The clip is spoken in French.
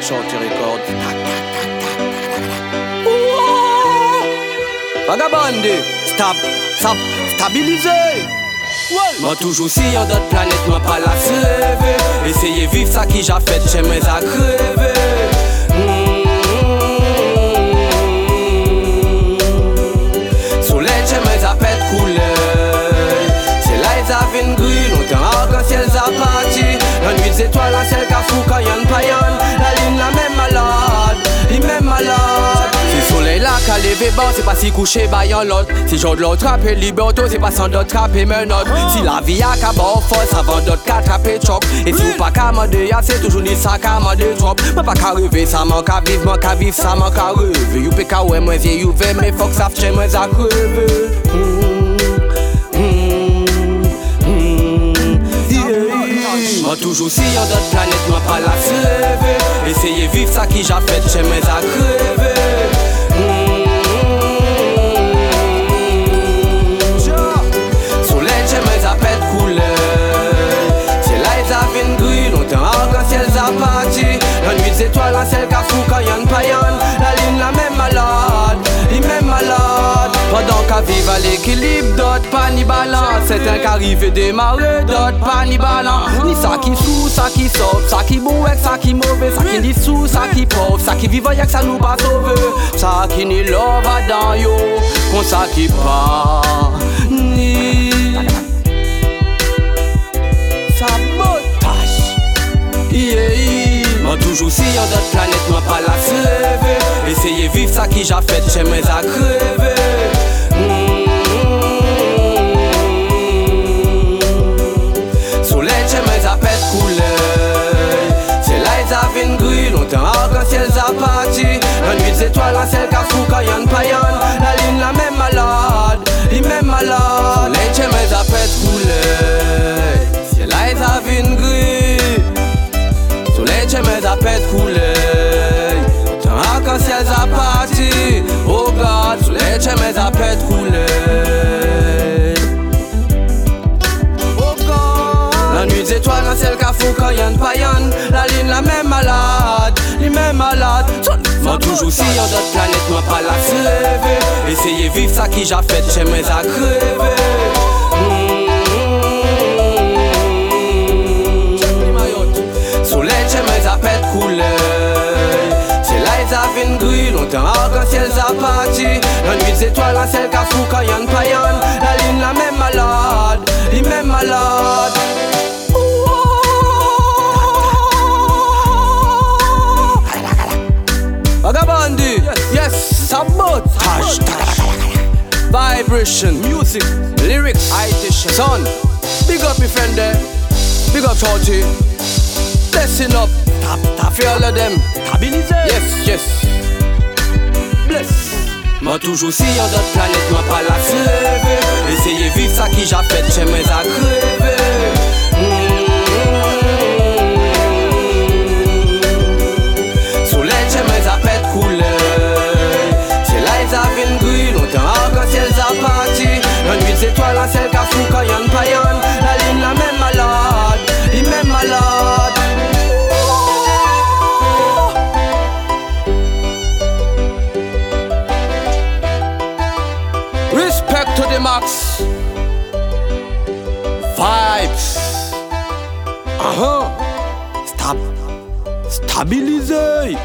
Shorty Record. Vagabondé, stop, stop, stabiliser. Moi toujours si en d'autres planètes, moi pas la rêver Essayer vivre ça qui j'ai fait, j'aimerais à crever mm-hmm. Soleil, j'aimerais à pète couleur C'est là ils avaient gris, longtemps arc-en-ciel ça parti La nuit des étoiles, la qu'a fou c'est pas si couché baillant l'autre. Si j'en de l'autre c'est pas sans d'autres trapper menottes. Si la vie a qu'à bon force avant d'autres qu'à trapper choc Et si ou pas qu'à demander, c'est toujours ni ça qu'à demander trop Mais pas qu'à rêver, ça manque à vivre, manque à vivre, ça manque à rêver. You qu'à ouais, moi j'ai you mais faut ça fait moi à crever. Moi toujours si y'a d'autres planètes, moi pas la Essayer vivre ça qui j'ai fait, j'aimerais à crever. Mm. Étoiles, la ciel qu'a fou quand y'en payan. La ligne la même malade, les mêmes malades. Pendant qu'à vivre à l'équilibre, d'autres pas ni balance. Certains qui arrivent et démarrer, d'autres pas ni balance. Ni ça qui sous, ça qui sauve, ça qui beau avec ça qui mauvais Ça qui dissous, ça qui pauvre, ça qui vivant ça nous pas sauver Ça qui ni love à dans yo, qu'on ça qui ni Si y'a d'autres planètes, moi pas la rêver Essayer vivre ça qui j'ai fait, j'aimerais à crever Mm. Soleil, j'aimerais à pète couleur C'est là ils avaient gris, longtemps arc-en-ciel ça parti. La nuit des étoiles, la ciel qu'a fou quand y'en payan La ligne la même malade, les mêmes malades. Soleil, j'aimerais à pète couleur des étoiles, la ciel fou quand y'en payan La ligne la même malade, les mêmes malades. Moi toujours si y'a d'autres planètes, moi pas la rêver Essayer vivre ça qui j'ai fait, j'aimerais à crever. Mm. Soleil, j'aimerais à pète couleur C'est là ils avaient gris, longtemps arc-en-ciel ça parti. La nuit des étoiles, la ciel qu'a fou quand y'en payan La ligne la même malade, les mêmes malades Music, lyrics, son Big up your friend there, big up Shorty Blessing up, tap, tap, all of them Stabiliser. Yes, yes. Bless. Moi toujours si y'a d'autres planètes, moi pas la la ciel qu'a fou quand y'en payan La ligne la même malade, les mêmes malades Respect to the max. Vibes. Uh huh. Stop. Stabiliser.